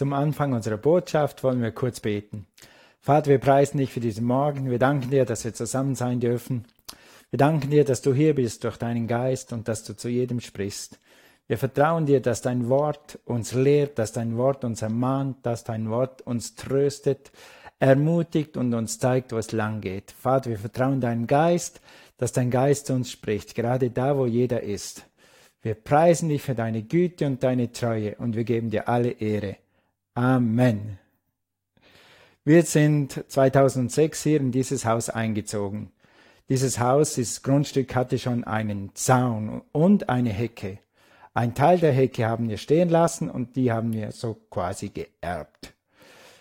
Zum Anfang unserer Botschaft wollen wir kurz beten. Vater, wir preisen dich für diesen Morgen. Wir danken dir, dass wir zusammen sein dürfen. Wir danken dir, dass du hier bist durch deinen Geist und dass du zu jedem sprichst. Wir vertrauen dir, dass dein Wort uns lehrt, dass dein Wort uns ermahnt, dass dein Wort uns tröstet, ermutigt und uns zeigt, wo es lang geht. Vater, wir vertrauen deinen Geist, dass dein Geist zu uns spricht, gerade da, wo jeder ist. Wir preisen dich für deine Güte und deine Treue und wir geben dir alle Ehre. Amen. Wir sind 2006 hier in dieses Haus eingezogen. Dieses Haus, dieses Grundstück hatte schon einen Zaun und eine Hecke. Ein Teil der Hecke haben wir stehen lassen und die haben wir so quasi geerbt.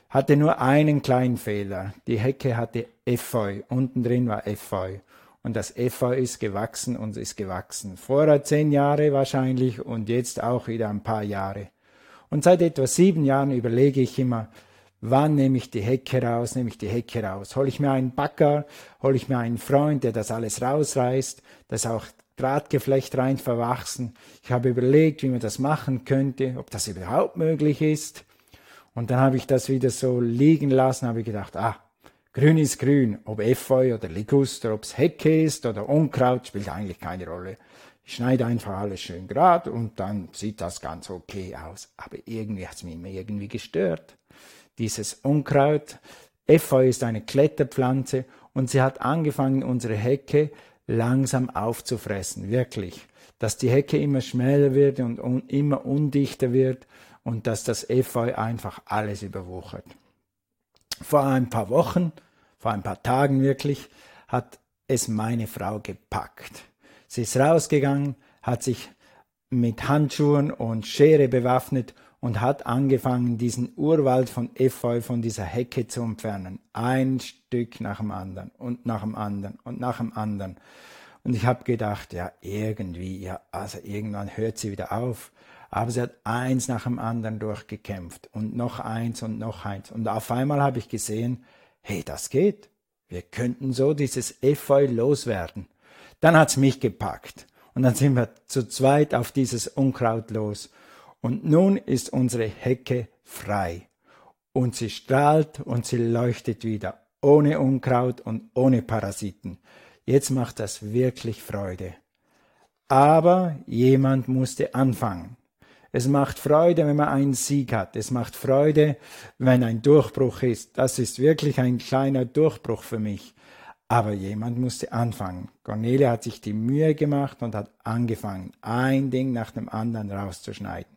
Hatte nur einen kleinen Fehler. Die Hecke hatte Efeu. Unten drin war Efeu. Und das Efeu ist gewachsen und ist gewachsen. Vorher zehn Jahre wahrscheinlich und jetzt auch wieder ein paar Jahre. Und seit etwa sieben Jahren überlege ich immer, wann nehme ich die Hecke raus, nehme ich die Hecke raus. Hol ich mir einen Backer, hol ich mir einen Freund, der das alles rausreißt, dass auch Drahtgeflecht rein verwachsen. Ich habe überlegt, wie man das machen könnte, ob das überhaupt möglich ist. Und dann habe ich das wieder so liegen lassen, habe gedacht, ah, grün ist grün, ob Efeu oder Liguster, ob es Hecke ist oder Unkraut, spielt eigentlich keine Rolle. Ich schneide einfach alles schön gerade und dann sieht das ganz okay aus. Aber irgendwie hat es mich irgendwie gestört. Dieses Unkraut, Efeu ist eine Kletterpflanze und sie hat angefangen, unsere Hecke langsam aufzufressen, wirklich. Dass die Hecke immer schmäler wird und un immer undichter wird und dass das Efeu einfach alles überwuchert. Vor ein paar Wochen, vor ein paar Tagen wirklich, hat es meine Frau gepackt. Sie ist rausgegangen, hat sich mit Handschuhen und Schere bewaffnet und hat angefangen, diesen Urwald von Efeu von dieser Hecke zu entfernen. Ein Stück nach dem anderen und nach dem anderen und nach dem anderen. Und ich habe gedacht, ja, irgendwie, ja, also irgendwann hört sie wieder auf. Aber sie hat eins nach dem anderen durchgekämpft und noch eins und noch eins. Und auf einmal habe ich gesehen, hey, das geht. Wir könnten so dieses Efeu loswerden. Dann hat's mich gepackt. Und dann sind wir zu zweit auf dieses Unkraut los. Und nun ist unsere Hecke frei. Und sie strahlt und sie leuchtet wieder, ohne Unkraut und ohne Parasiten. Jetzt macht das wirklich Freude. Aber jemand musste anfangen. Es macht Freude, wenn man einen Sieg hat. Es macht Freude, wenn ein Durchbruch ist. Das ist wirklich ein kleiner Durchbruch für mich. Aber jemand musste anfangen. Cornelia hat sich die Mühe gemacht und hat angefangen, ein Ding nach dem anderen rauszuschneiden.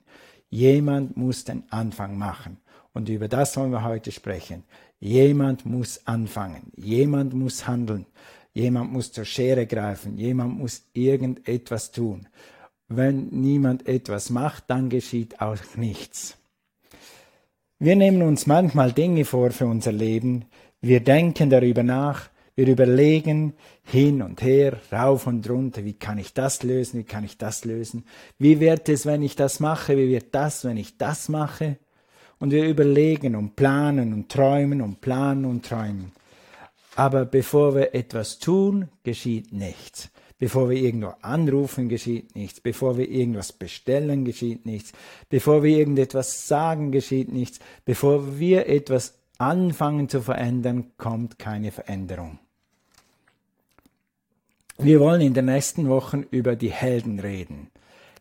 Jemand muss den Anfang machen. Und über das wollen wir heute sprechen. Jemand muss anfangen. Jemand muss handeln. Jemand muss zur Schere greifen. Jemand muss irgendetwas tun. Wenn niemand etwas macht, dann geschieht auch nichts. Wir nehmen uns manchmal Dinge vor für unser Leben. Wir denken darüber nach. Wir überlegen hin und her, rauf und runter, wie kann ich das lösen, wie kann ich das lösen, wie wird es, wenn ich das mache, wie wird das, wenn ich das mache. Und wir überlegen und planen und träumen und planen und träumen. Aber bevor wir etwas tun, geschieht nichts. Bevor wir irgendwo anrufen, geschieht nichts. Bevor wir irgendwas bestellen, geschieht nichts. Bevor wir irgendetwas sagen, geschieht nichts. Bevor wir etwas anfangen zu verändern, kommt keine Veränderung. Wir wollen in den nächsten Wochen über die Helden reden.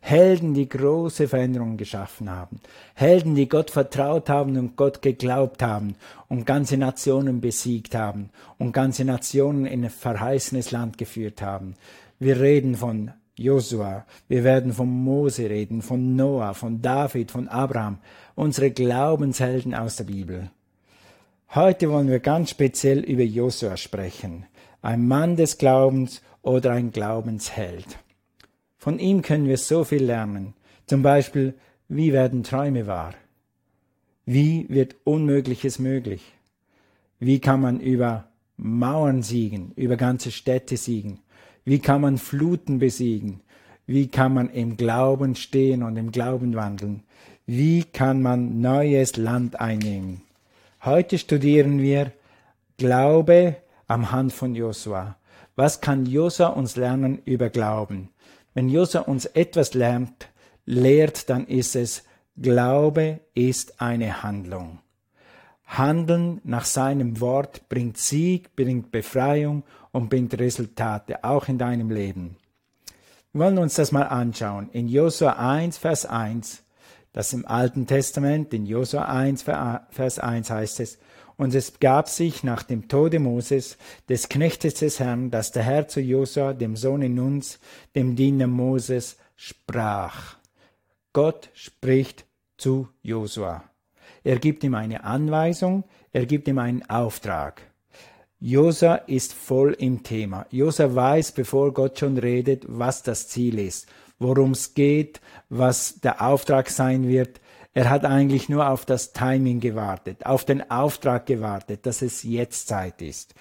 Helden, die große Veränderungen geschaffen haben. Helden, die Gott vertraut haben und Gott geglaubt haben und ganze Nationen besiegt haben und ganze Nationen in ein verheißenes Land geführt haben. Wir reden von Josua, wir werden von Mose reden, von Noah, von David, von Abraham, unsere Glaubenshelden aus der Bibel. Heute wollen wir ganz speziell über Josua sprechen, ein Mann des Glaubens oder ein Glaubensheld. Von ihm können wir so viel lernen. Zum Beispiel, wie werden Träume wahr? Wie wird Unmögliches möglich? Wie kann man über Mauern siegen, über ganze Städte siegen? Wie kann man Fluten besiegen? Wie kann man im Glauben stehen und im Glauben wandeln? Wie kann man neues Land einnehmen? Heute studieren wir Glaube am Hand von Josua. Was kann Josua uns lernen über Glauben? Wenn Josua uns etwas lernt, lehrt, dann ist es, Glaube ist eine Handlung. Handeln nach seinem Wort bringt Sieg, bringt Befreiung und bringt Resultate, auch in deinem Leben. Wir wollen uns das mal anschauen. In Josua 1, Vers 1, das im Alten Testament, in Josua 1, Vers 1 heißt es, und es gab sich nach dem Tode Moses, des Knechtes des Herrn, dass der Herr zu Josua, dem Sohne Nuns, dem Diener Moses, sprach. Gott spricht zu Josua. Er gibt ihm eine Anweisung, er gibt ihm einen Auftrag. Josa ist voll im Thema. Josa weiß, bevor Gott schon redet, was das Ziel ist, worum es geht, was der Auftrag sein wird. Er hat eigentlich nur auf das Timing gewartet, auf den Auftrag gewartet, dass es jetzt Zeit ist.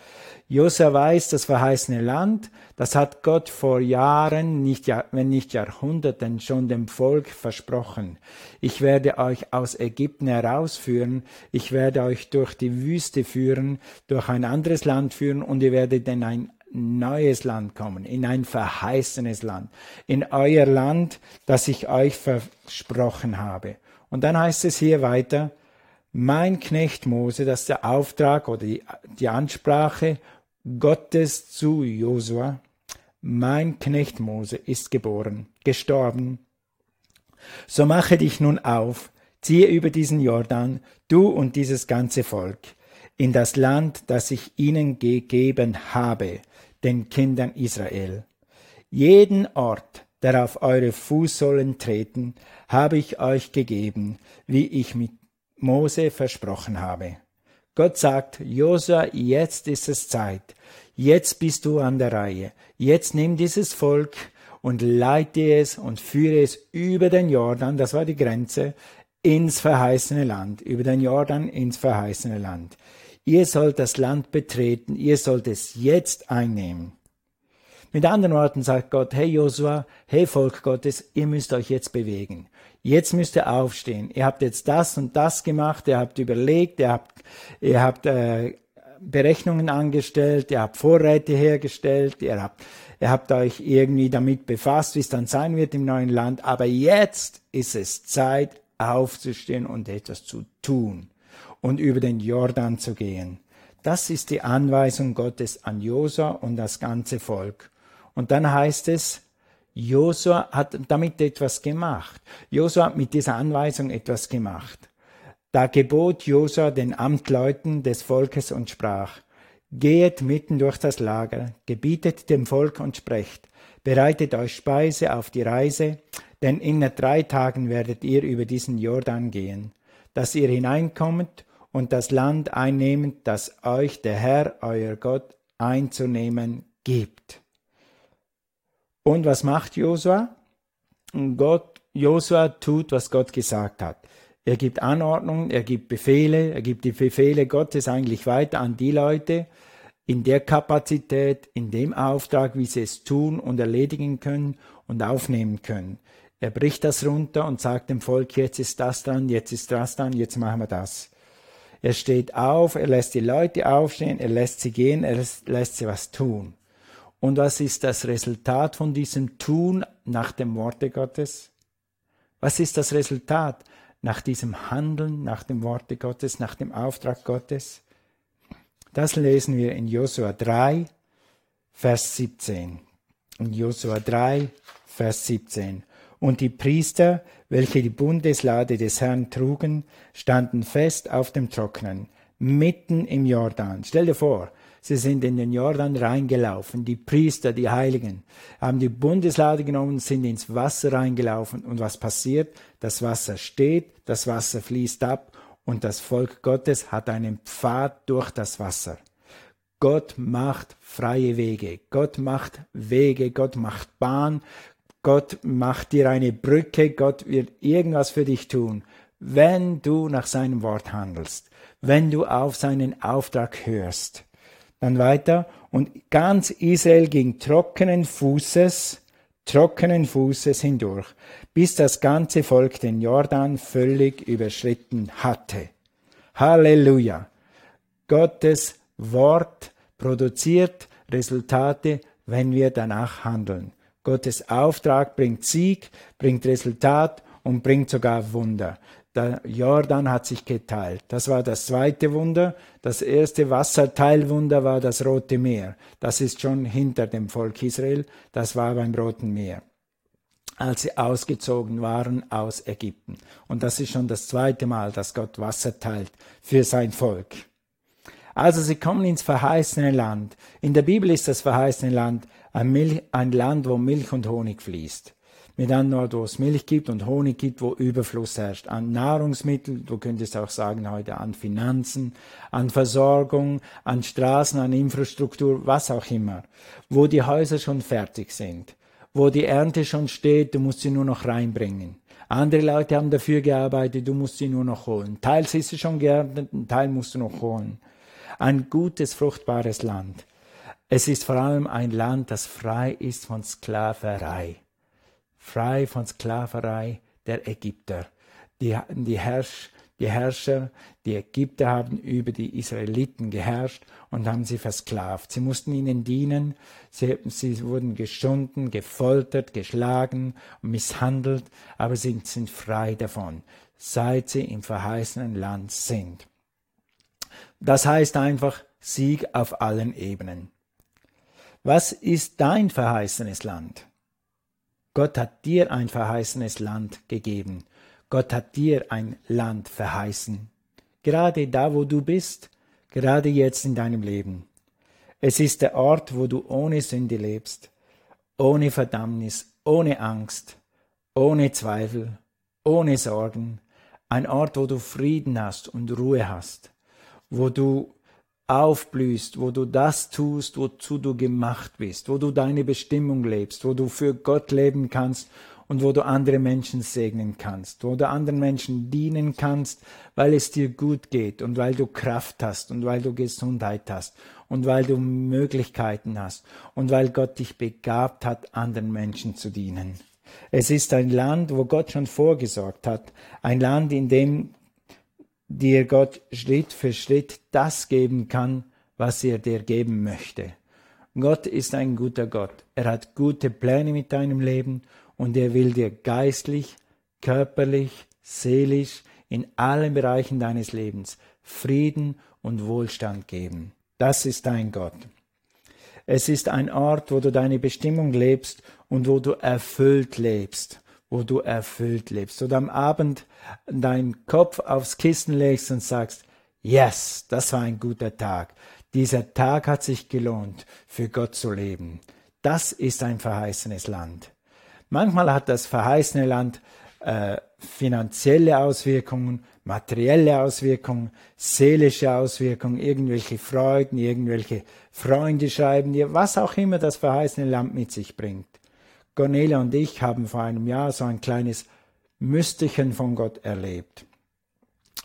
Josa weiß, das verheißene Land, das hat Gott vor Jahren, nicht, wenn nicht Jahrhunderten schon dem Volk versprochen. Ich werde euch aus Ägypten herausführen, ich werde euch durch die Wüste führen, durch ein anderes Land führen und ihr werdet in ein neues Land kommen, in ein verheißenes Land, in euer Land, das ich euch versprochen habe. Und dann heißt es hier weiter, mein Knecht Mose, das ist der Auftrag oder die, die Ansprache Gottes zu Josua, mein Knecht Mose ist geboren, gestorben. So mache dich nun auf, ziehe über diesen Jordan, du und dieses ganze Volk, in das Land, das ich ihnen gegeben habe, den Kindern Israel. Jeden Ort, der auf eure Fußsohlen treten, habe ich euch gegeben, wie ich mit Mose versprochen habe. Gott sagt, Josua, jetzt ist es Zeit. Jetzt bist du an der Reihe. Jetzt nimm dieses Volk und leite es und führe es über den Jordan, das war die Grenze, ins verheißene Land, über den Jordan ins verheißene Land. Ihr sollt das Land betreten, ihr sollt es jetzt einnehmen. Mit anderen Worten sagt Gott, hey Josua, hey Volk Gottes, ihr müsst euch jetzt bewegen. Jetzt müsst ihr aufstehen. Ihr habt jetzt das und das gemacht, ihr habt überlegt, ihr habt, ihr habt äh, Berechnungen angestellt, ihr habt Vorräte hergestellt, ihr habt, ihr habt euch irgendwie damit befasst, wie es dann sein wird im neuen Land. Aber jetzt ist es Zeit, aufzustehen und etwas zu tun und über den Jordan zu gehen. Das ist die Anweisung Gottes an Josua und das ganze Volk. Und dann heißt es, Josua hat damit etwas gemacht. Josua hat mit dieser Anweisung etwas gemacht. Da gebot Josua den Amtleuten des Volkes und sprach, Gehet mitten durch das Lager, gebietet dem Volk und sprecht, bereitet euch Speise auf die Reise, denn in drei Tagen werdet ihr über diesen Jordan gehen, dass ihr hineinkommt und das Land einnehmt, das euch der Herr, euer Gott, einzunehmen gibt. Und was macht Josua? Gott, Josua tut, was Gott gesagt hat. Er gibt Anordnungen, er gibt Befehle, er gibt die Befehle Gottes eigentlich weiter an die Leute in der Kapazität, in dem Auftrag, wie sie es tun und erledigen können und aufnehmen können. Er bricht das runter und sagt dem Volk, jetzt ist das dran, jetzt ist das dran, jetzt machen wir das. Er steht auf, er lässt die Leute aufstehen, er lässt sie gehen, er lässt sie was tun. Und was ist das Resultat von diesem Tun nach dem Worte Gottes? Was ist das Resultat nach diesem Handeln, nach dem Worte Gottes, nach dem Auftrag Gottes? Das lesen wir in Josua 3, Vers 17. In Josua 3, Vers 17. Und die Priester, welche die Bundeslade des Herrn trugen, standen fest auf dem Trocknen, mitten im Jordan. Stell dir vor, Sie sind in den Jordan reingelaufen. Die Priester, die Heiligen, haben die Bundeslade genommen, sind ins Wasser reingelaufen. Und was passiert? Das Wasser steht, das Wasser fließt ab und das Volk Gottes hat einen Pfad durch das Wasser. Gott macht freie Wege. Gott macht Wege. Gott macht Bahn. Gott macht dir eine Brücke. Gott wird irgendwas für dich tun, wenn du nach seinem Wort handelst, wenn du auf seinen Auftrag hörst. Dann weiter. Und ganz Israel ging trockenen Fußes, trockenen Fußes hindurch, bis das ganze Volk den Jordan völlig überschritten hatte. Halleluja. Gottes Wort produziert Resultate, wenn wir danach handeln. Gottes Auftrag bringt Sieg, bringt Resultat und bringt sogar Wunder. Der Jordan hat sich geteilt. Das war das zweite Wunder. Das erste Wasserteilwunder war das Rote Meer. Das ist schon hinter dem Volk Israel. Das war beim Roten Meer als sie ausgezogen waren aus Ägypten. Und das ist schon das zweite Mal, dass Gott Wasser teilt für sein Volk. Also sie kommen ins verheißene Land. In der Bibel ist das verheißene Land ein, Milch, ein Land, wo Milch und Honig fließt. Mit einem Ort, wo es Milch gibt und Honig gibt, wo Überfluss herrscht. An Nahrungsmittel, du könntest auch sagen heute an Finanzen, an Versorgung, an Straßen, an Infrastruktur, was auch immer. Wo die Häuser schon fertig sind. Wo die Ernte schon steht, du musst sie nur noch reinbringen. Andere Leute haben dafür gearbeitet, du musst sie nur noch holen. Teils ist sie schon geerntet, ein Teil musst du noch holen ein gutes, fruchtbares Land. Es ist vor allem ein Land, das frei ist von Sklaverei. Frei von Sklaverei der Ägypter. Die, die, Herrsch, die Herrscher, die Ägypter haben über die Israeliten geherrscht und haben sie versklavt. Sie mussten ihnen dienen, sie, sie wurden geschunden, gefoltert, geschlagen misshandelt, aber sie sind frei davon, seit sie im verheißenen Land sind. Das heißt einfach Sieg auf allen Ebenen. Was ist dein verheißenes Land? Gott hat dir ein verheißenes Land gegeben. Gott hat dir ein Land verheißen. Gerade da, wo du bist, gerade jetzt in deinem Leben. Es ist der Ort, wo du ohne Sünde lebst, ohne Verdammnis, ohne Angst, ohne Zweifel, ohne Sorgen, ein Ort, wo du Frieden hast und Ruhe hast wo du aufblühst, wo du das tust, wozu du gemacht bist, wo du deine Bestimmung lebst, wo du für Gott leben kannst und wo du andere Menschen segnen kannst, wo du anderen Menschen dienen kannst, weil es dir gut geht und weil du Kraft hast und weil du Gesundheit hast und weil du Möglichkeiten hast und weil Gott dich begabt hat, anderen Menschen zu dienen. Es ist ein Land, wo Gott schon vorgesorgt hat, ein Land, in dem dir Gott Schritt für Schritt das geben kann, was er dir geben möchte. Gott ist ein guter Gott. Er hat gute Pläne mit deinem Leben und er will dir geistlich, körperlich, seelisch, in allen Bereichen deines Lebens Frieden und Wohlstand geben. Das ist dein Gott. Es ist ein Ort, wo du deine Bestimmung lebst und wo du erfüllt lebst wo du erfüllt lebst. Oder am Abend deinen Kopf aufs Kissen legst und sagst, yes, das war ein guter Tag. Dieser Tag hat sich gelohnt, für Gott zu leben. Das ist ein verheißenes Land. Manchmal hat das verheißene Land äh, finanzielle Auswirkungen, materielle Auswirkungen, seelische Auswirkungen, irgendwelche Freuden, irgendwelche Freunde schreiben dir, was auch immer das verheißene Land mit sich bringt. Cornelia und ich haben vor einem Jahr so ein kleines Mystichen von Gott erlebt.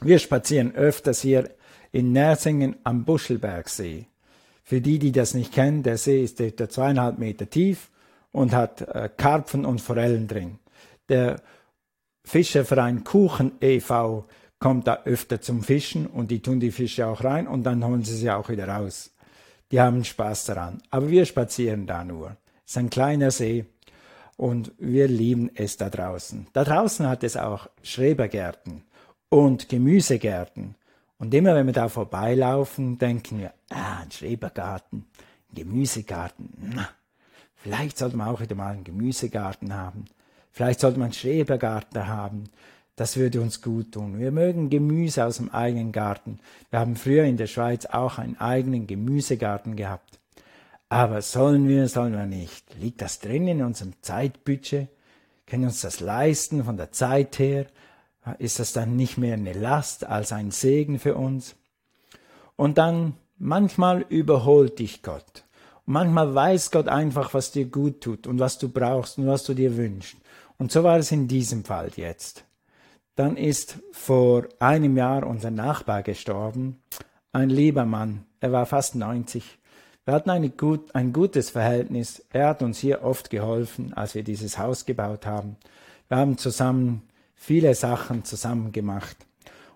Wir spazieren öfters hier in Nersingen am Buschelbergsee. Für die, die das nicht kennen, der See ist etwa zweieinhalb Meter tief und hat äh, Karpfen und Forellen drin. Der Fischerverein Kuchen e.V. kommt da öfter zum Fischen und die tun die Fische auch rein und dann holen sie sie auch wieder raus. Die haben Spaß daran. Aber wir spazieren da nur. Es ist ein kleiner See und wir lieben es da draußen. Da draußen hat es auch Schrebergärten und Gemüsegärten. Und immer wenn wir da vorbeilaufen, denken wir, ah, ein Schrebergarten, ein Gemüsegarten. Na, vielleicht sollte man auch wieder mal einen Gemüsegarten haben. Vielleicht sollte man einen Schrebergarten haben. Das würde uns gut tun. Wir mögen Gemüse aus dem eigenen Garten. Wir haben früher in der Schweiz auch einen eigenen Gemüsegarten gehabt. Aber sollen wir, sollen wir nicht? Liegt das drin in unserem Zeitbudget? Können wir uns das leisten von der Zeit her? Ist das dann nicht mehr eine Last als ein Segen für uns? Und dann manchmal überholt dich Gott. Und manchmal weiß Gott einfach, was dir gut tut und was du brauchst und was du dir wünschst. Und so war es in diesem Fall jetzt. Dann ist vor einem Jahr unser Nachbar gestorben, ein lieber Mann, er war fast 90 wir hatten gut, ein gutes Verhältnis. Er hat uns hier oft geholfen, als wir dieses Haus gebaut haben. Wir haben zusammen viele Sachen zusammen gemacht.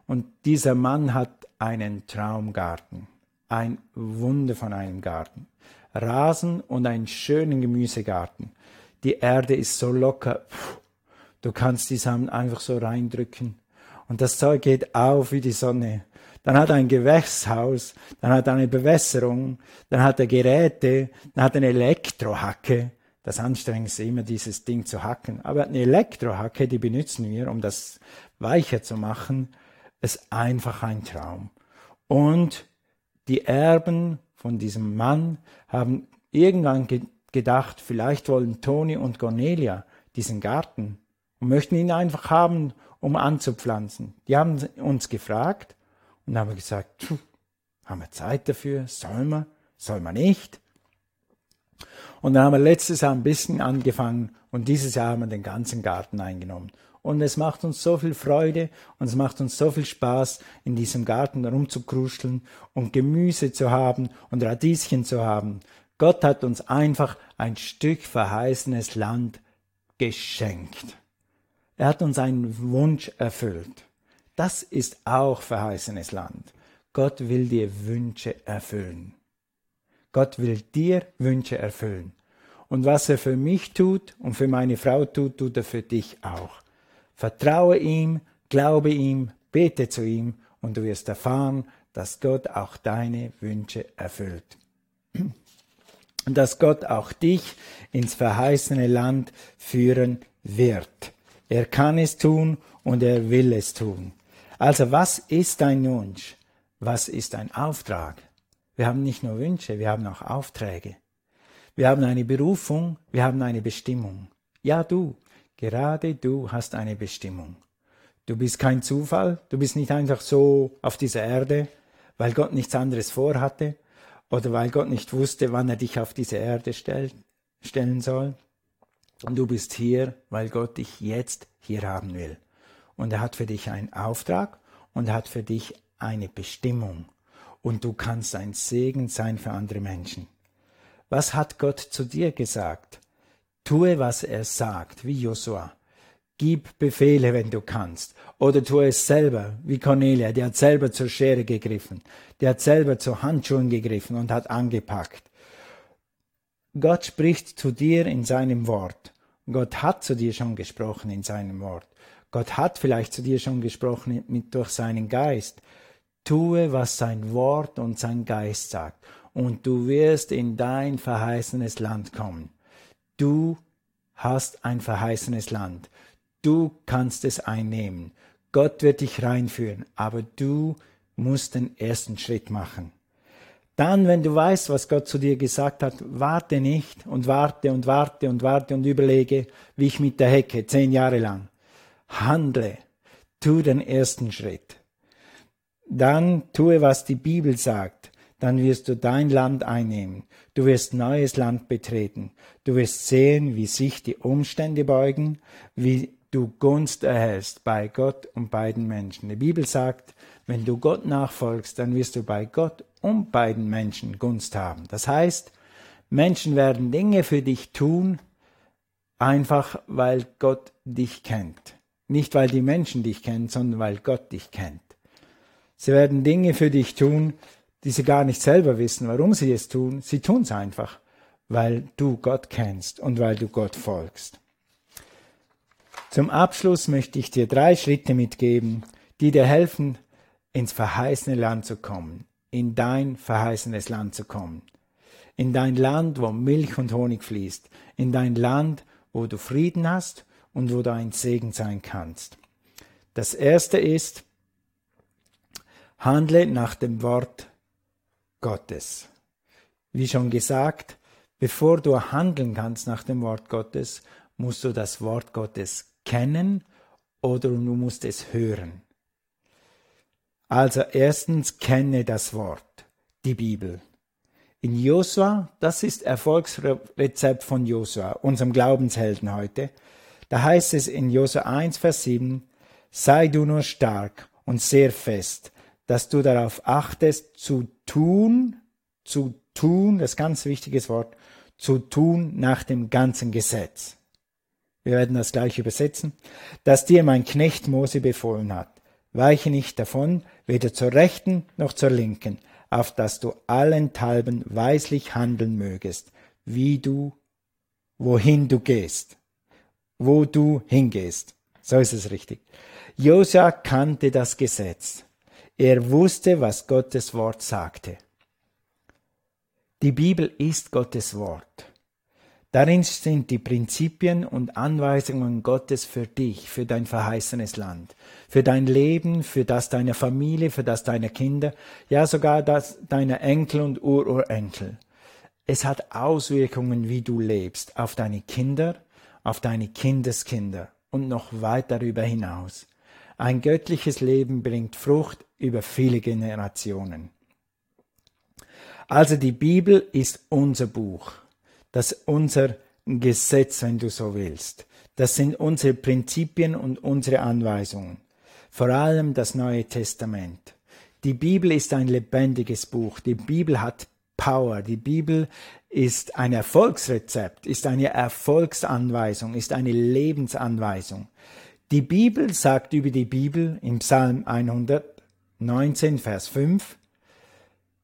Und dieser Mann hat einen Traumgarten. Ein Wunder von einem Garten. Rasen und einen schönen Gemüsegarten. Die Erde ist so locker. Du kannst die Samen einfach so reindrücken. Und das Zeug geht auf wie die Sonne. Dann hat er ein Gewächshaus, dann hat er eine Bewässerung, dann hat er Geräte, dann hat er eine Elektrohacke. Das Anstrengendste immer dieses Ding zu hacken. Aber eine Elektrohacke, die benutzen wir, um das weicher zu machen, ist einfach ein Traum. Und die Erben von diesem Mann haben irgendwann ge gedacht, vielleicht wollen Toni und Cornelia diesen Garten und möchten ihn einfach haben, um anzupflanzen. Die haben uns gefragt und haben gesagt, haben wir Zeit dafür? Sollen wir? Soll man nicht? Und dann haben wir letztes Jahr ein bisschen angefangen und dieses Jahr haben wir den ganzen Garten eingenommen. Und es macht uns so viel Freude und es macht uns so viel Spaß, in diesem Garten rumzukruscheln und Gemüse zu haben und Radieschen zu haben. Gott hat uns einfach ein Stück verheißenes Land geschenkt. Er hat uns einen Wunsch erfüllt. Das ist auch verheißenes Land. Gott will dir Wünsche erfüllen. Gott will dir Wünsche erfüllen. Und was er für mich tut und für meine Frau tut, tut er für dich auch. Vertraue ihm, glaube ihm, bete zu ihm und du wirst erfahren, dass Gott auch deine Wünsche erfüllt. Und dass Gott auch dich ins verheißene Land führen wird. Er kann es tun und er will es tun. Also was ist dein Wunsch? Was ist dein Auftrag? Wir haben nicht nur Wünsche, wir haben auch Aufträge. Wir haben eine Berufung, wir haben eine Bestimmung. Ja, du, gerade du hast eine Bestimmung. Du bist kein Zufall, du bist nicht einfach so auf dieser Erde, weil Gott nichts anderes vorhatte oder weil Gott nicht wusste, wann er dich auf diese Erde stellt, stellen soll, und du bist hier, weil Gott dich jetzt hier haben will. Und er hat für dich einen Auftrag und er hat für dich eine Bestimmung. Und du kannst ein Segen sein für andere Menschen. Was hat Gott zu dir gesagt? Tue, was er sagt, wie Josua. Gib Befehle, wenn du kannst. Oder tue es selber, wie Cornelia, die hat selber zur Schere gegriffen. Die hat selber zu Handschuhen gegriffen und hat angepackt. Gott spricht zu dir in seinem Wort. Gott hat zu dir schon gesprochen in seinem Wort. Gott hat vielleicht zu dir schon gesprochen mit, durch seinen Geist. Tue, was sein Wort und sein Geist sagt, und du wirst in dein verheißenes Land kommen. Du hast ein verheißenes Land. Du kannst es einnehmen. Gott wird dich reinführen, aber du musst den ersten Schritt machen. Dann, wenn du weißt, was Gott zu dir gesagt hat, warte nicht und warte und warte und warte und überlege, wie ich mit der Hecke zehn Jahre lang. Handle, tu den ersten Schritt. Dann tue, was die Bibel sagt. Dann wirst du dein Land einnehmen. Du wirst neues Land betreten. Du wirst sehen, wie sich die Umstände beugen, wie du Gunst erhältst bei Gott und bei den Menschen. Die Bibel sagt, wenn du Gott nachfolgst, dann wirst du bei Gott und beiden Menschen Gunst haben. Das heißt, Menschen werden Dinge für dich tun, einfach weil Gott dich kennt. Nicht weil die Menschen dich kennen, sondern weil Gott dich kennt. Sie werden Dinge für dich tun, die sie gar nicht selber wissen, warum sie es tun. Sie tun es einfach, weil du Gott kennst und weil du Gott folgst. Zum Abschluss möchte ich dir drei Schritte mitgeben, die dir helfen, ins verheißene Land zu kommen in dein verheißenes Land zu kommen. In dein Land, wo Milch und Honig fließt. In dein Land, wo du Frieden hast und wo du ein Segen sein kannst. Das erste ist, handle nach dem Wort Gottes. Wie schon gesagt, bevor du handeln kannst nach dem Wort Gottes, musst du das Wort Gottes kennen oder du musst es hören. Also erstens kenne das Wort, die Bibel. In Josua, das ist Erfolgsrezept von Josua, unserem Glaubenshelden heute. Da heißt es in Josua 1, Vers 7, sei du nur stark und sehr fest, dass du darauf achtest, zu tun, zu tun, das ganz wichtiges Wort, zu tun nach dem ganzen Gesetz. Wir werden das gleich übersetzen, dass dir mein Knecht Mose befohlen hat weiche nicht davon, weder zur rechten noch zur linken, auf dass du allenthalben weislich handeln mögest, wie du, wohin du gehst, wo du hingehst. So ist es richtig. Josua kannte das Gesetz. Er wusste, was Gottes Wort sagte. Die Bibel ist Gottes Wort. Darin sind die Prinzipien und Anweisungen Gottes für dich, für dein verheißenes Land, für dein Leben, für das deiner Familie, für das deiner Kinder, ja sogar das deiner Enkel und Ururenkel. Es hat Auswirkungen, wie du lebst, auf deine Kinder, auf deine Kindeskinder und noch weit darüber hinaus. Ein göttliches Leben bringt Frucht über viele Generationen. Also die Bibel ist unser Buch das unser Gesetz, wenn du so willst. Das sind unsere Prinzipien und unsere Anweisungen. Vor allem das Neue Testament. Die Bibel ist ein lebendiges Buch. Die Bibel hat Power. Die Bibel ist ein Erfolgsrezept, ist eine Erfolgsanweisung, ist eine Lebensanweisung. Die Bibel sagt über die Bibel im Psalm 119, Vers 5,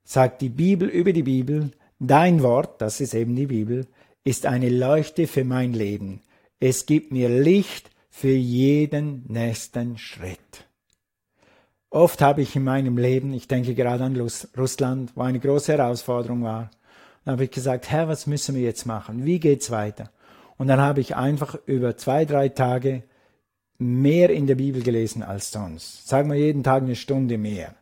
sagt die Bibel über die Bibel, Dein Wort, das ist eben die Bibel, ist eine Leuchte für mein Leben. Es gibt mir Licht für jeden nächsten Schritt. Oft habe ich in meinem Leben, ich denke gerade an Russland, wo eine große Herausforderung war, dann habe ich gesagt, Herr, was müssen wir jetzt machen? Wie geht's weiter? Und dann habe ich einfach über zwei, drei Tage mehr in der Bibel gelesen als sonst. Sagen wir jeden Tag eine Stunde mehr.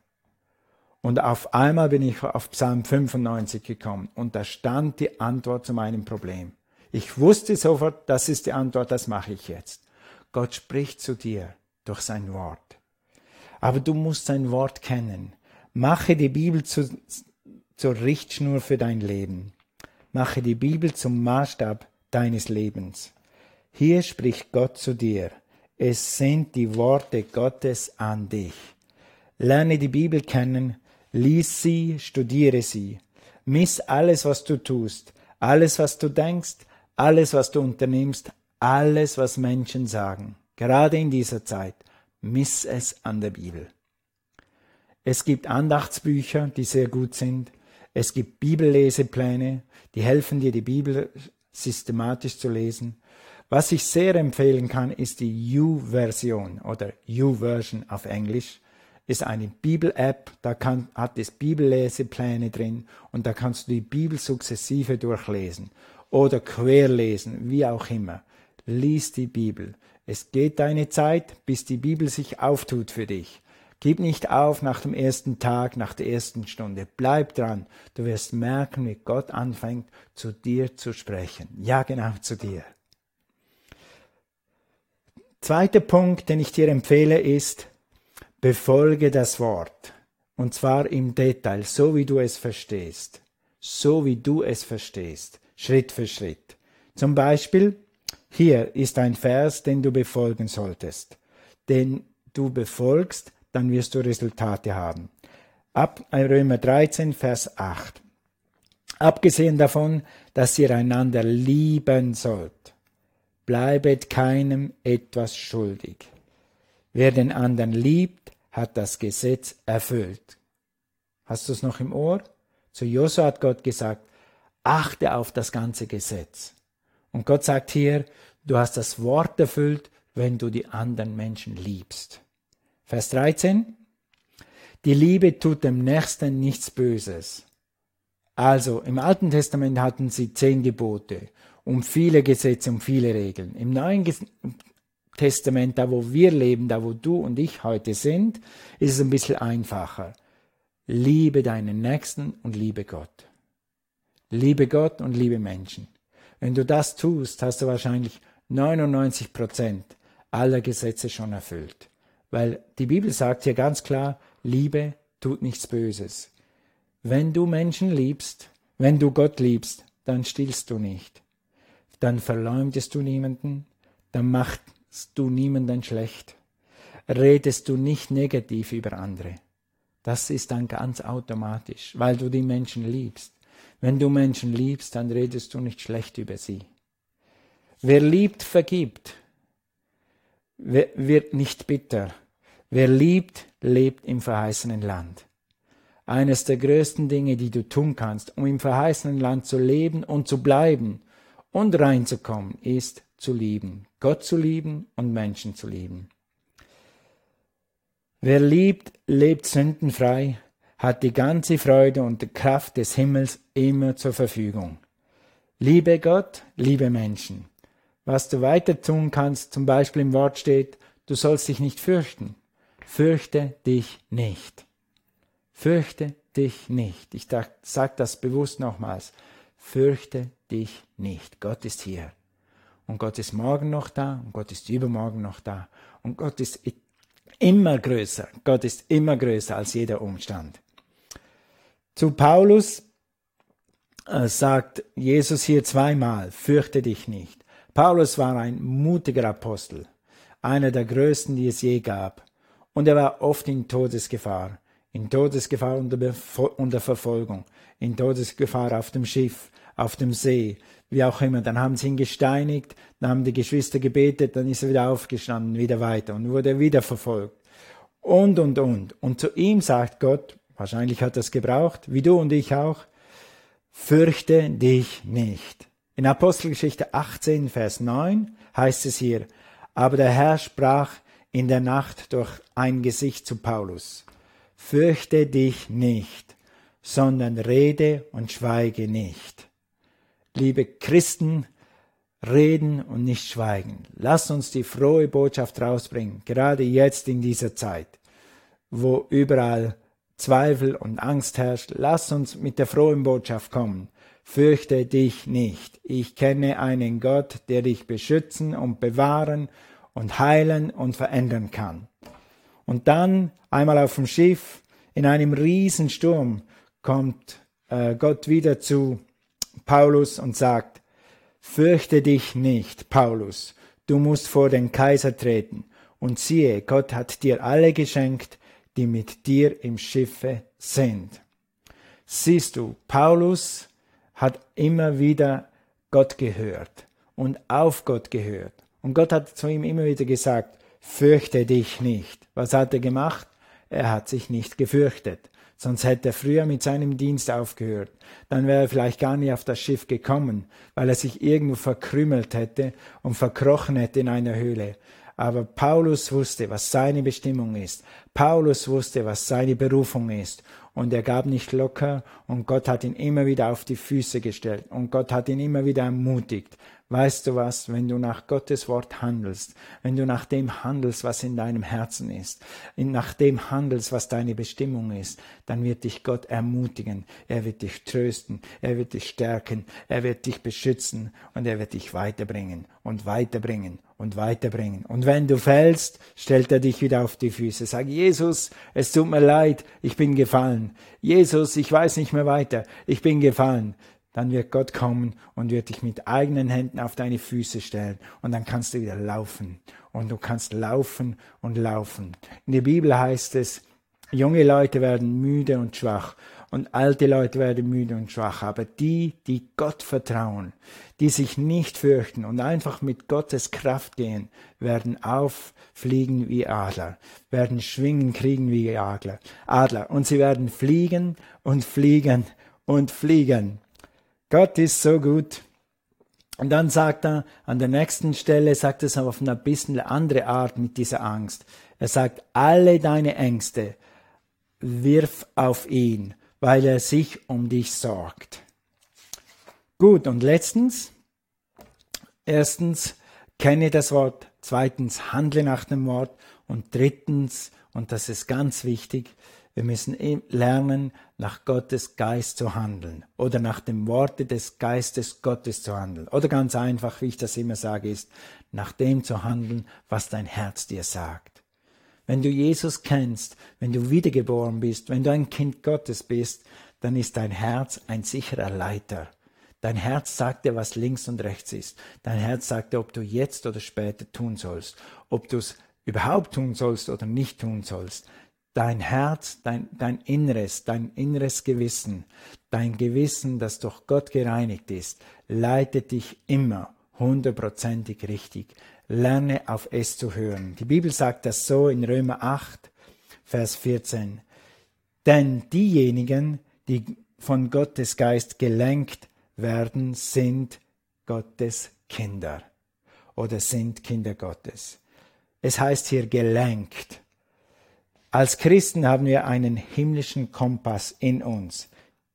Und auf einmal bin ich auf Psalm 95 gekommen und da stand die Antwort zu meinem Problem. Ich wusste sofort, das ist die Antwort, das mache ich jetzt. Gott spricht zu dir durch sein Wort. Aber du musst sein Wort kennen. Mache die Bibel zu, zur Richtschnur für dein Leben. Mache die Bibel zum Maßstab deines Lebens. Hier spricht Gott zu dir. Es sind die Worte Gottes an dich. Lerne die Bibel kennen, Lies sie, studiere sie. Miss alles, was du tust, alles, was du denkst, alles, was du unternimmst, alles, was Menschen sagen. Gerade in dieser Zeit. Miss es an der Bibel. Es gibt Andachtsbücher, die sehr gut sind. Es gibt Bibellesepläne, die helfen dir, die Bibel systematisch zu lesen. Was ich sehr empfehlen kann, ist die U-Version oder U-Version auf Englisch ist eine Bibel-App, da kann, hat es Bibellesepläne drin und da kannst du die Bibel sukzessive durchlesen oder querlesen, wie auch immer. Lies die Bibel. Es geht deine Zeit, bis die Bibel sich auftut für dich. Gib nicht auf nach dem ersten Tag, nach der ersten Stunde. Bleib dran. Du wirst merken, wie Gott anfängt, zu dir zu sprechen. Ja, genau zu dir. Zweiter Punkt, den ich dir empfehle, ist, Befolge das Wort. Und zwar im Detail, so wie du es verstehst. So wie du es verstehst. Schritt für Schritt. Zum Beispiel, hier ist ein Vers, den du befolgen solltest. Den du befolgst, dann wirst du Resultate haben. Ab Römer 13, Vers 8. Abgesehen davon, dass ihr einander lieben sollt, bleibet keinem etwas schuldig. Wer den anderen liebt, hat das Gesetz erfüllt. Hast du es noch im Ohr? Zu Josua hat Gott gesagt, achte auf das ganze Gesetz. Und Gott sagt hier, du hast das Wort erfüllt, wenn du die anderen Menschen liebst. Vers 13. Die Liebe tut dem Nächsten nichts Böses. Also, im Alten Testament hatten sie zehn Gebote um viele Gesetze, um viele Regeln. Im Neuen Testament, da wo wir leben, da wo du und ich heute sind, ist es ein bisschen einfacher. Liebe deinen Nächsten und liebe Gott. Liebe Gott und liebe Menschen. Wenn du das tust, hast du wahrscheinlich 99 Prozent aller Gesetze schon erfüllt. Weil die Bibel sagt hier ganz klar, Liebe tut nichts Böses. Wenn du Menschen liebst, wenn du Gott liebst, dann stillst du nicht. Dann verleumdest du niemanden, dann macht du niemanden schlecht, redest du nicht negativ über andere. Das ist dann ganz automatisch, weil du die Menschen liebst. Wenn du Menschen liebst, dann redest du nicht schlecht über sie. Wer liebt, vergibt. Wird nicht bitter. Wer liebt, lebt im verheißenen Land. Eines der größten Dinge, die du tun kannst, um im verheißenen Land zu leben und zu bleiben und reinzukommen, ist zu lieben, Gott zu lieben und Menschen zu lieben. Wer liebt, lebt sündenfrei, hat die ganze Freude und die Kraft des Himmels immer zur Verfügung. Liebe Gott, liebe Menschen. Was du weiter tun kannst, zum Beispiel im Wort steht, du sollst dich nicht fürchten. Fürchte dich nicht. Fürchte dich nicht. Ich sage das bewusst nochmals. Fürchte dich nicht. Gott ist hier. Und Gott ist morgen noch da und Gott ist übermorgen noch da. Und Gott ist immer größer. Gott ist immer größer als jeder Umstand. Zu Paulus äh, sagt Jesus hier zweimal, fürchte dich nicht. Paulus war ein mutiger Apostel, einer der größten, die es je gab. Und er war oft in Todesgefahr, in Todesgefahr unter, unter Verfolgung, in Todesgefahr auf dem Schiff, auf dem See, wie auch immer. Dann haben sie ihn gesteinigt, dann haben die Geschwister gebetet, dann ist er wieder aufgestanden, wieder weiter und wurde wieder verfolgt. Und, und, und. Und zu ihm sagt Gott, wahrscheinlich hat er es gebraucht, wie du und ich auch, fürchte dich nicht. In Apostelgeschichte 18, Vers 9 heißt es hier, aber der Herr sprach in der Nacht durch ein Gesicht zu Paulus, fürchte dich nicht, sondern rede und schweige nicht liebe Christen, reden und nicht schweigen. Lass uns die frohe Botschaft rausbringen, gerade jetzt in dieser Zeit, wo überall Zweifel und Angst herrscht. Lass uns mit der frohen Botschaft kommen. Fürchte dich nicht. Ich kenne einen Gott, der dich beschützen und bewahren und heilen und verändern kann. Und dann einmal auf dem Schiff in einem Riesensturm kommt äh, Gott wieder zu Paulus und sagt, Fürchte dich nicht, Paulus, du musst vor den Kaiser treten, und siehe, Gott hat dir alle geschenkt, die mit dir im Schiffe sind. Siehst du, Paulus hat immer wieder Gott gehört und auf Gott gehört. Und Gott hat zu ihm immer wieder gesagt, fürchte dich nicht. Was hat er gemacht? Er hat sich nicht gefürchtet. Sonst hätte er früher mit seinem Dienst aufgehört. Dann wäre er vielleicht gar nicht auf das Schiff gekommen, weil er sich irgendwo verkrümelt hätte und verkrochen hätte in einer Höhle. Aber Paulus wusste, was seine Bestimmung ist. Paulus wusste, was seine Berufung ist. Und er gab nicht locker und Gott hat ihn immer wieder auf die Füße gestellt und Gott hat ihn immer wieder ermutigt. Weißt du was, wenn du nach Gottes Wort handelst, wenn du nach dem handelst, was in deinem Herzen ist, nach dem handelst, was deine Bestimmung ist, dann wird dich Gott ermutigen, er wird dich trösten, er wird dich stärken, er wird dich beschützen. Und er wird dich weiterbringen und weiterbringen und weiterbringen. Und wenn du fällst, stellt er dich wieder auf die Füße. Sag, Jesus, es tut mir leid, ich bin gefallen. Jesus, ich weiß nicht mehr weiter, ich bin gefallen dann wird Gott kommen und wird dich mit eigenen Händen auf deine Füße stellen und dann kannst du wieder laufen und du kannst laufen und laufen. In der Bibel heißt es, junge Leute werden müde und schwach und alte Leute werden müde und schwach, aber die, die Gott vertrauen, die sich nicht fürchten und einfach mit Gottes Kraft gehen, werden auffliegen wie Adler, werden schwingen kriegen wie Adler, Adler und sie werden fliegen und fliegen und fliegen. Gott ist so gut. Und dann sagt er, an der nächsten Stelle sagt er es auf eine bisschen andere Art mit dieser Angst. Er sagt, alle deine Ängste wirf auf ihn, weil er sich um dich sorgt. Gut, und letztens, erstens, kenne das Wort, zweitens, handle nach dem Wort und drittens, und das ist ganz wichtig, wir müssen lernen, nach Gottes Geist zu handeln oder nach dem Worte des Geistes Gottes zu handeln. Oder ganz einfach, wie ich das immer sage, ist, nach dem zu handeln, was dein Herz dir sagt. Wenn du Jesus kennst, wenn du wiedergeboren bist, wenn du ein Kind Gottes bist, dann ist dein Herz ein sicherer Leiter. Dein Herz sagt dir, was links und rechts ist. Dein Herz sagt dir, ob du jetzt oder später tun sollst, ob du es überhaupt tun sollst oder nicht tun sollst dein Herz, dein, dein Inneres, dein inneres Gewissen, dein Gewissen, das durch Gott gereinigt ist, leitet dich immer hundertprozentig richtig. Lerne auf es zu hören. Die Bibel sagt das so in Römer 8, Vers 14. Denn diejenigen, die von Gottes Geist gelenkt werden, sind Gottes Kinder. oder sind Kinder Gottes. Es heißt hier gelenkt. Als Christen haben wir einen himmlischen Kompass in uns,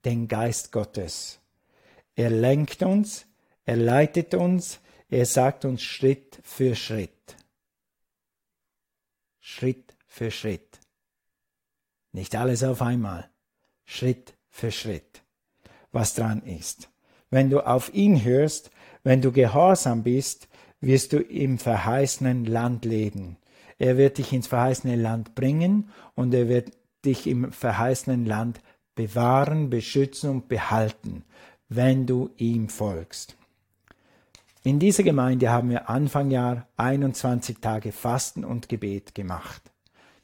den Geist Gottes. Er lenkt uns, er leitet uns, er sagt uns Schritt für Schritt. Schritt für Schritt. Nicht alles auf einmal. Schritt für Schritt. Was dran ist. Wenn du auf ihn hörst, wenn du gehorsam bist, wirst du im verheißenen Land leben. Er wird dich ins verheißene Land bringen und er wird dich im verheißenen Land bewahren, beschützen und behalten, wenn du ihm folgst. In dieser Gemeinde haben wir Anfang Jahr 21 Tage Fasten und Gebet gemacht.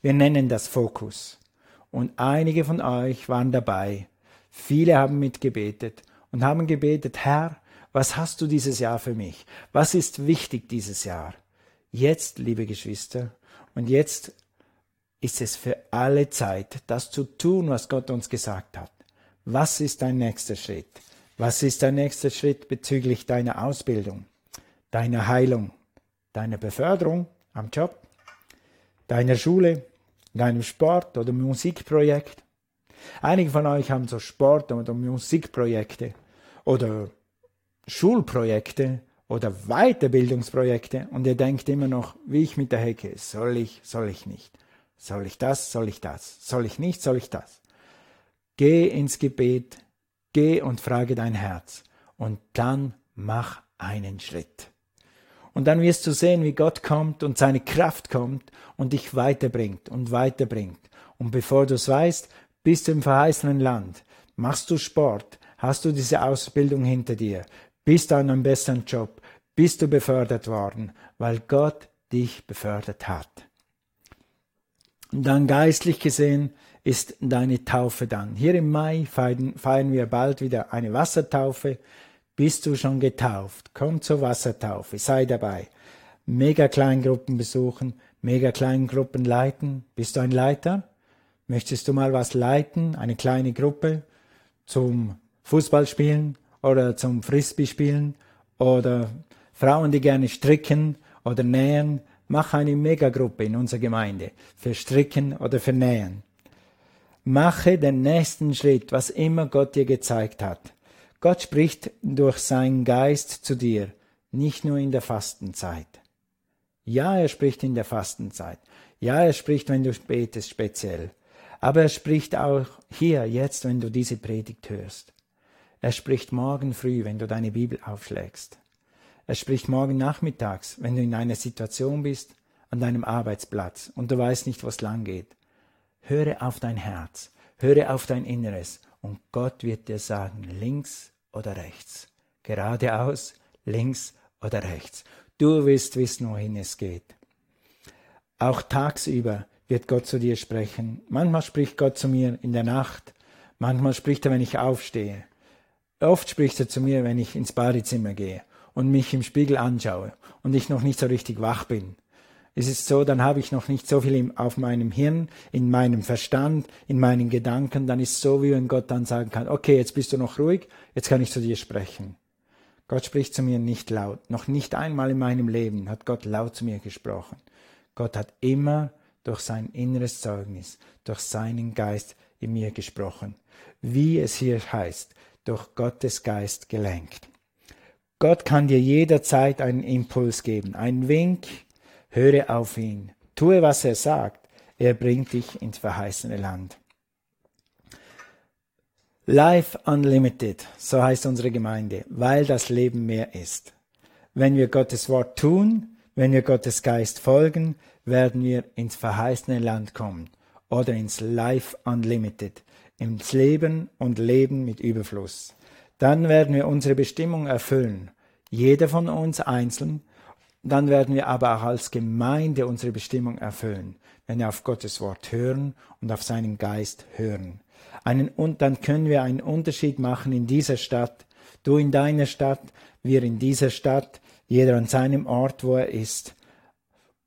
Wir nennen das Fokus. Und einige von euch waren dabei. Viele haben mitgebetet und haben gebetet, Herr, was hast du dieses Jahr für mich? Was ist wichtig dieses Jahr? Jetzt, liebe Geschwister, und jetzt ist es für alle Zeit, das zu tun, was Gott uns gesagt hat. Was ist dein nächster Schritt? Was ist dein nächster Schritt bezüglich deiner Ausbildung, deiner Heilung, deiner Beförderung am Job, deiner Schule, deinem Sport oder Musikprojekt? Einige von euch haben so Sport- oder Musikprojekte oder Schulprojekte oder Weiterbildungsprojekte und ihr denkt immer noch, wie ich mit der Hecke, soll ich, soll ich nicht, soll ich das, soll ich das, soll ich nicht, soll ich das. Geh ins Gebet, geh und frage dein Herz und dann mach einen Schritt. Und dann wirst du sehen, wie Gott kommt und seine Kraft kommt und dich weiterbringt und weiterbringt. Und bevor du es weißt, bist du im verheißenen Land, machst du Sport, hast du diese Ausbildung hinter dir, bist du an einem besseren Job, bist du befördert worden, weil Gott dich befördert hat. Dann geistlich gesehen ist deine Taufe dann. Hier im Mai feiern, feiern wir bald wieder eine Wassertaufe. Bist du schon getauft? Komm zur Wassertaufe, sei dabei. Mega Kleingruppen besuchen, mega Kleingruppen leiten. Bist du ein Leiter? Möchtest du mal was leiten? Eine kleine Gruppe zum Fußballspielen oder zum Frisbee spielen oder Frauen, die gerne stricken oder nähen, mach eine Megagruppe in unserer Gemeinde für Stricken oder für Nähen. Mache den nächsten Schritt, was immer Gott dir gezeigt hat. Gott spricht durch seinen Geist zu dir, nicht nur in der Fastenzeit. Ja, er spricht in der Fastenzeit. Ja, er spricht, wenn du betest, speziell. Aber er spricht auch hier, jetzt, wenn du diese Predigt hörst. Er spricht morgen früh, wenn du deine Bibel aufschlägst. Er spricht morgen nachmittags, wenn du in einer Situation bist, an deinem Arbeitsplatz und du weißt nicht, was lang geht. Höre auf dein Herz, höre auf dein Inneres und Gott wird dir sagen, links oder rechts, geradeaus, links oder rechts. Du wirst wissen, wohin es geht. Auch tagsüber wird Gott zu dir sprechen. Manchmal spricht Gott zu mir in der Nacht, manchmal spricht er, wenn ich aufstehe. Oft spricht er zu mir, wenn ich ins Badezimmer gehe und mich im Spiegel anschaue und ich noch nicht so richtig wach bin. Es ist so, dann habe ich noch nicht so viel auf meinem Hirn, in meinem Verstand, in meinen Gedanken. Dann ist es so, wie wenn Gott dann sagen kann, okay, jetzt bist du noch ruhig, jetzt kann ich zu dir sprechen. Gott spricht zu mir nicht laut. Noch nicht einmal in meinem Leben hat Gott laut zu mir gesprochen. Gott hat immer durch sein inneres Zeugnis, durch seinen Geist in mir gesprochen. Wie es hier heißt, durch Gottes Geist gelenkt. Gott kann dir jederzeit einen Impuls geben, einen Wink, höre auf ihn, tue, was er sagt, er bringt dich ins verheißene Land. Life Unlimited, so heißt unsere Gemeinde, weil das Leben mehr ist. Wenn wir Gottes Wort tun, wenn wir Gottes Geist folgen, werden wir ins verheißene Land kommen oder ins Life Unlimited, ins Leben und Leben mit Überfluss. Dann werden wir unsere Bestimmung erfüllen, jeder von uns einzeln, dann werden wir aber auch als Gemeinde unsere Bestimmung erfüllen, wenn wir auf Gottes Wort hören und auf seinen Geist hören. Einen, und dann können wir einen Unterschied machen in dieser Stadt, du in deiner Stadt, wir in dieser Stadt, jeder an seinem Ort, wo er ist.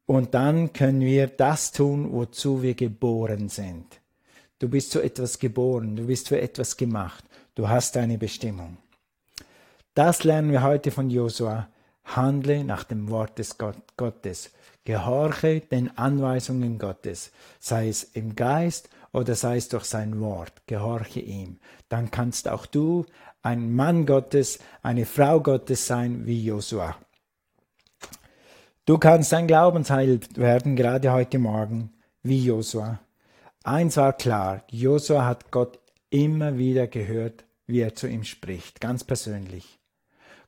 Und dann können wir das tun, wozu wir geboren sind. Du bist zu etwas geboren, du bist für etwas gemacht, du hast eine Bestimmung. Das lernen wir heute von Josua. Handle nach dem Wort des Gott Gottes. Gehorche den Anweisungen Gottes, sei es im Geist oder sei es durch sein Wort. Gehorche ihm. Dann kannst auch du ein Mann Gottes, eine Frau Gottes sein wie Josua. Du kannst ein Glaubensheilt werden, gerade heute Morgen, wie Josua. Eins war klar, Josua hat Gott immer wieder gehört, wie er zu ihm spricht, ganz persönlich.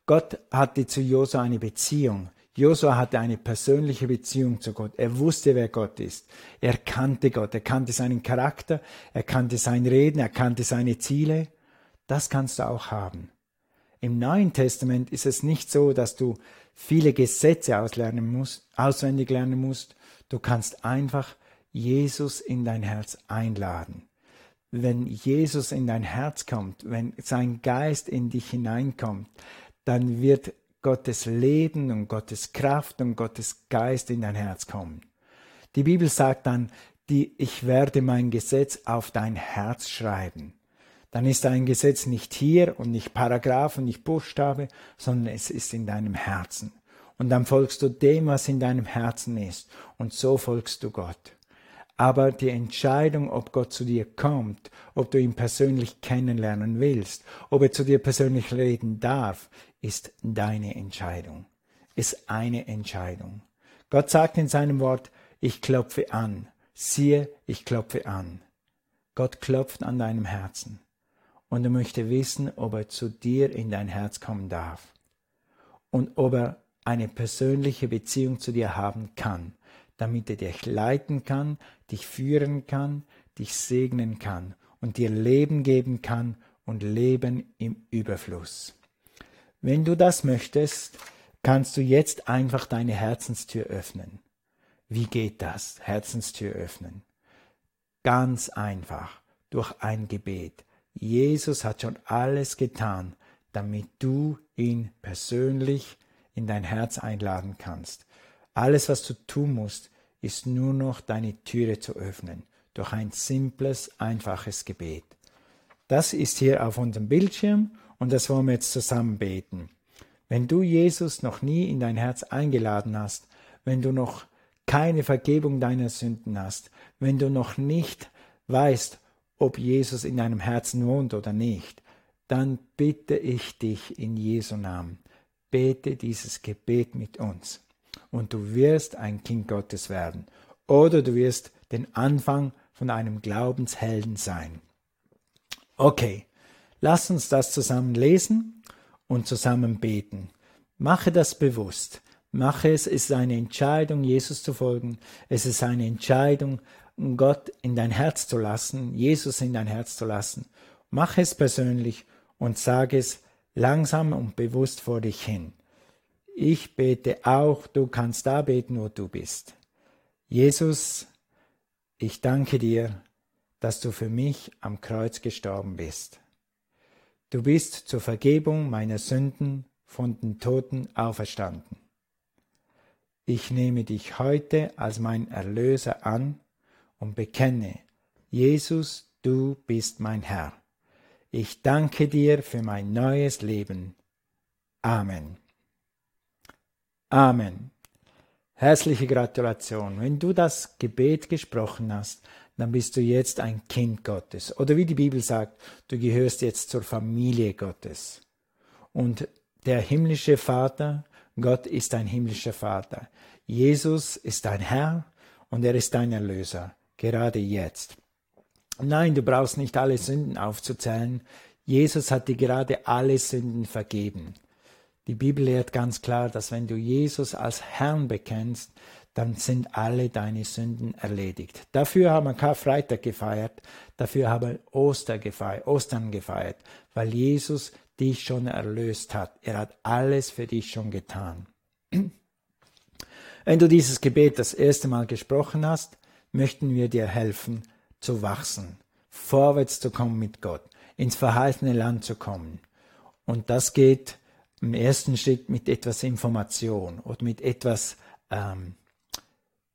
Gott hatte zu Josua eine Beziehung. Josua hatte eine persönliche Beziehung zu Gott. Er wusste, wer Gott ist. Er kannte Gott. Er kannte seinen Charakter. Er kannte sein Reden. Er kannte seine Ziele. Das kannst du auch haben. Im Neuen Testament ist es nicht so, dass du viele Gesetze auslernen musst, auswendig lernen musst. Du kannst einfach Jesus in dein Herz einladen. Wenn Jesus in dein Herz kommt, wenn sein Geist in dich hineinkommt, dann wird Gottes Leben und Gottes Kraft und Gottes Geist in dein Herz kommen. Die Bibel sagt dann, die, ich werde mein Gesetz auf dein Herz schreiben. Dann ist ein Gesetz nicht hier und nicht Paragraph und nicht Buchstabe, sondern es ist in deinem Herzen. Und dann folgst du dem, was in deinem Herzen ist. Und so folgst du Gott. Aber die Entscheidung, ob Gott zu dir kommt, ob du ihn persönlich kennenlernen willst, ob er zu dir persönlich reden darf, ist deine Entscheidung. Ist eine Entscheidung. Gott sagt in seinem Wort, ich klopfe an. Siehe, ich klopfe an. Gott klopft an deinem Herzen. Und er möchte wissen, ob er zu dir in dein Herz kommen darf. Und ob er eine persönliche Beziehung zu dir haben kann damit er dich leiten kann, dich führen kann, dich segnen kann und dir Leben geben kann und Leben im Überfluss. Wenn du das möchtest, kannst du jetzt einfach deine Herzenstür öffnen. Wie geht das? Herzenstür öffnen. Ganz einfach, durch ein Gebet. Jesus hat schon alles getan, damit du ihn persönlich in dein Herz einladen kannst. Alles, was du tun musst, ist nur noch deine Türe zu öffnen durch ein simples, einfaches Gebet. Das ist hier auf unserem Bildschirm und das wollen wir jetzt zusammen beten. Wenn du Jesus noch nie in dein Herz eingeladen hast, wenn du noch keine Vergebung deiner Sünden hast, wenn du noch nicht weißt, ob Jesus in deinem Herzen wohnt oder nicht, dann bitte ich dich in Jesu Namen, bete dieses Gebet mit uns und du wirst ein Kind Gottes werden. Oder du wirst den Anfang von einem Glaubenshelden sein. Okay, lass uns das zusammen lesen und zusammen beten. Mache das bewusst. Mache es, es ist eine Entscheidung, Jesus zu folgen. Es ist eine Entscheidung, Gott in dein Herz zu lassen, Jesus in dein Herz zu lassen. Mache es persönlich und sage es langsam und bewusst vor dich hin. Ich bete auch, du kannst da beten, wo du bist. Jesus, ich danke dir, dass du für mich am Kreuz gestorben bist. Du bist zur Vergebung meiner Sünden von den Toten auferstanden. Ich nehme dich heute als mein Erlöser an und bekenne, Jesus, du bist mein Herr. Ich danke dir für mein neues Leben. Amen. Amen. Herzliche Gratulation. Wenn du das Gebet gesprochen hast, dann bist du jetzt ein Kind Gottes. Oder wie die Bibel sagt, du gehörst jetzt zur Familie Gottes. Und der himmlische Vater, Gott ist ein himmlischer Vater. Jesus ist dein Herr und er ist dein Erlöser, gerade jetzt. Nein, du brauchst nicht alle Sünden aufzuzählen. Jesus hat dir gerade alle Sünden vergeben. Die Bibel lehrt ganz klar, dass wenn du Jesus als Herrn bekennst, dann sind alle deine Sünden erledigt. Dafür haben wir Karfreitag gefeiert, dafür haben wir Oster gefeiert, Ostern gefeiert, weil Jesus dich schon erlöst hat. Er hat alles für dich schon getan. Wenn du dieses Gebet das erste Mal gesprochen hast, möchten wir dir helfen zu wachsen, vorwärts zu kommen mit Gott, ins verheißene Land zu kommen. Und das geht im ersten Schritt mit etwas Information oder mit etwas ähm,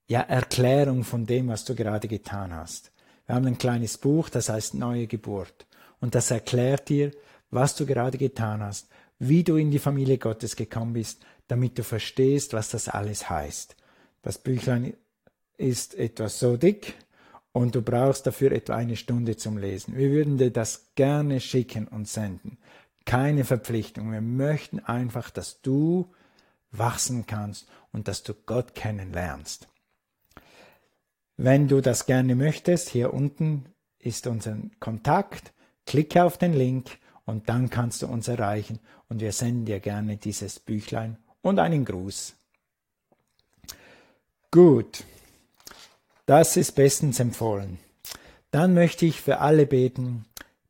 ja, Erklärung von dem, was du gerade getan hast. Wir haben ein kleines Buch, das heißt Neue Geburt. Und das erklärt dir, was du gerade getan hast, wie du in die Familie Gottes gekommen bist, damit du verstehst, was das alles heißt. Das Büchlein ist etwas so dick und du brauchst dafür etwa eine Stunde zum Lesen. Wir würden dir das gerne schicken und senden. Keine Verpflichtung. Wir möchten einfach, dass du wachsen kannst und dass du Gott kennenlernst. Wenn du das gerne möchtest, hier unten ist unser Kontakt. Klicke auf den Link und dann kannst du uns erreichen und wir senden dir gerne dieses Büchlein und einen Gruß. Gut, das ist bestens empfohlen. Dann möchte ich für alle beten,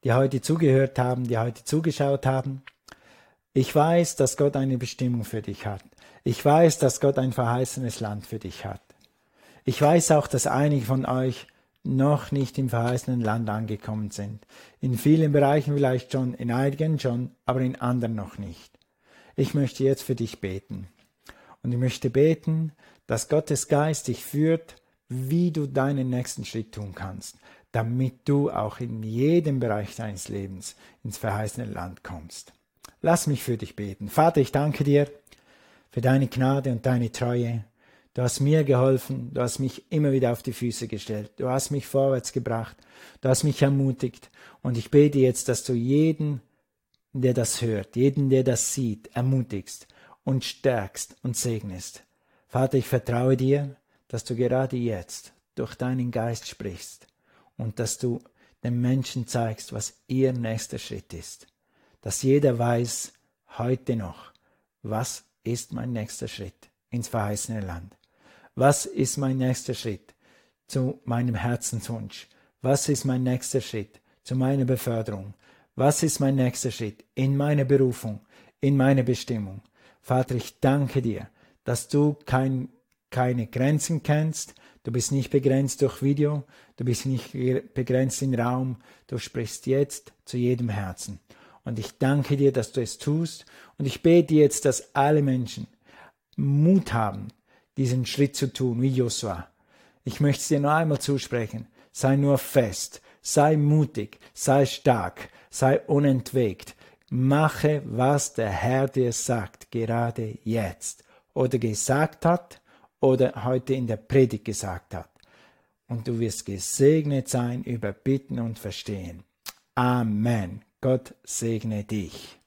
die heute zugehört haben, die heute zugeschaut haben. Ich weiß, dass Gott eine Bestimmung für dich hat. Ich weiß, dass Gott ein verheißenes Land für dich hat. Ich weiß auch, dass einige von euch noch nicht im verheißenen Land angekommen sind. In vielen Bereichen vielleicht schon, in einigen schon, aber in anderen noch nicht. Ich möchte jetzt für dich beten. Und ich möchte beten, dass Gottes Geist dich führt, wie du deinen nächsten Schritt tun kannst, damit du auch in jedem Bereich deines Lebens ins verheißene Land kommst. Lass mich für dich beten. Vater, ich danke dir für deine Gnade und deine Treue. Du hast mir geholfen, du hast mich immer wieder auf die Füße gestellt, du hast mich vorwärts gebracht, du hast mich ermutigt und ich bete jetzt, dass du jeden, der das hört, jeden, der das sieht, ermutigst und stärkst und segnest. Vater, ich vertraue dir, dass du gerade jetzt durch deinen Geist sprichst und dass du den Menschen zeigst, was ihr nächster Schritt ist. Dass jeder weiß, heute noch, was ist mein nächster Schritt ins verheißene Land. Was ist mein nächster Schritt zu meinem Herzenswunsch? Was ist mein nächster Schritt zu meiner Beförderung? Was ist mein nächster Schritt in meine Berufung, in meine Bestimmung? Vater, ich danke dir, dass du kein, keine Grenzen kennst, du bist nicht begrenzt durch Video, du bist nicht begrenzt in Raum, du sprichst jetzt zu jedem Herzen. Und ich danke dir, dass du es tust. Und ich bete jetzt, dass alle Menschen Mut haben, diesen Schritt zu tun, wie Josua. Ich möchte es dir nur einmal zusprechen. Sei nur fest, sei mutig, sei stark, sei unentwegt. Mache, was der Herr dir sagt, gerade jetzt. Oder gesagt hat, oder heute in der Predigt gesagt hat. Und du wirst gesegnet sein über Bitten und Verstehen. Amen. Gott segne dich.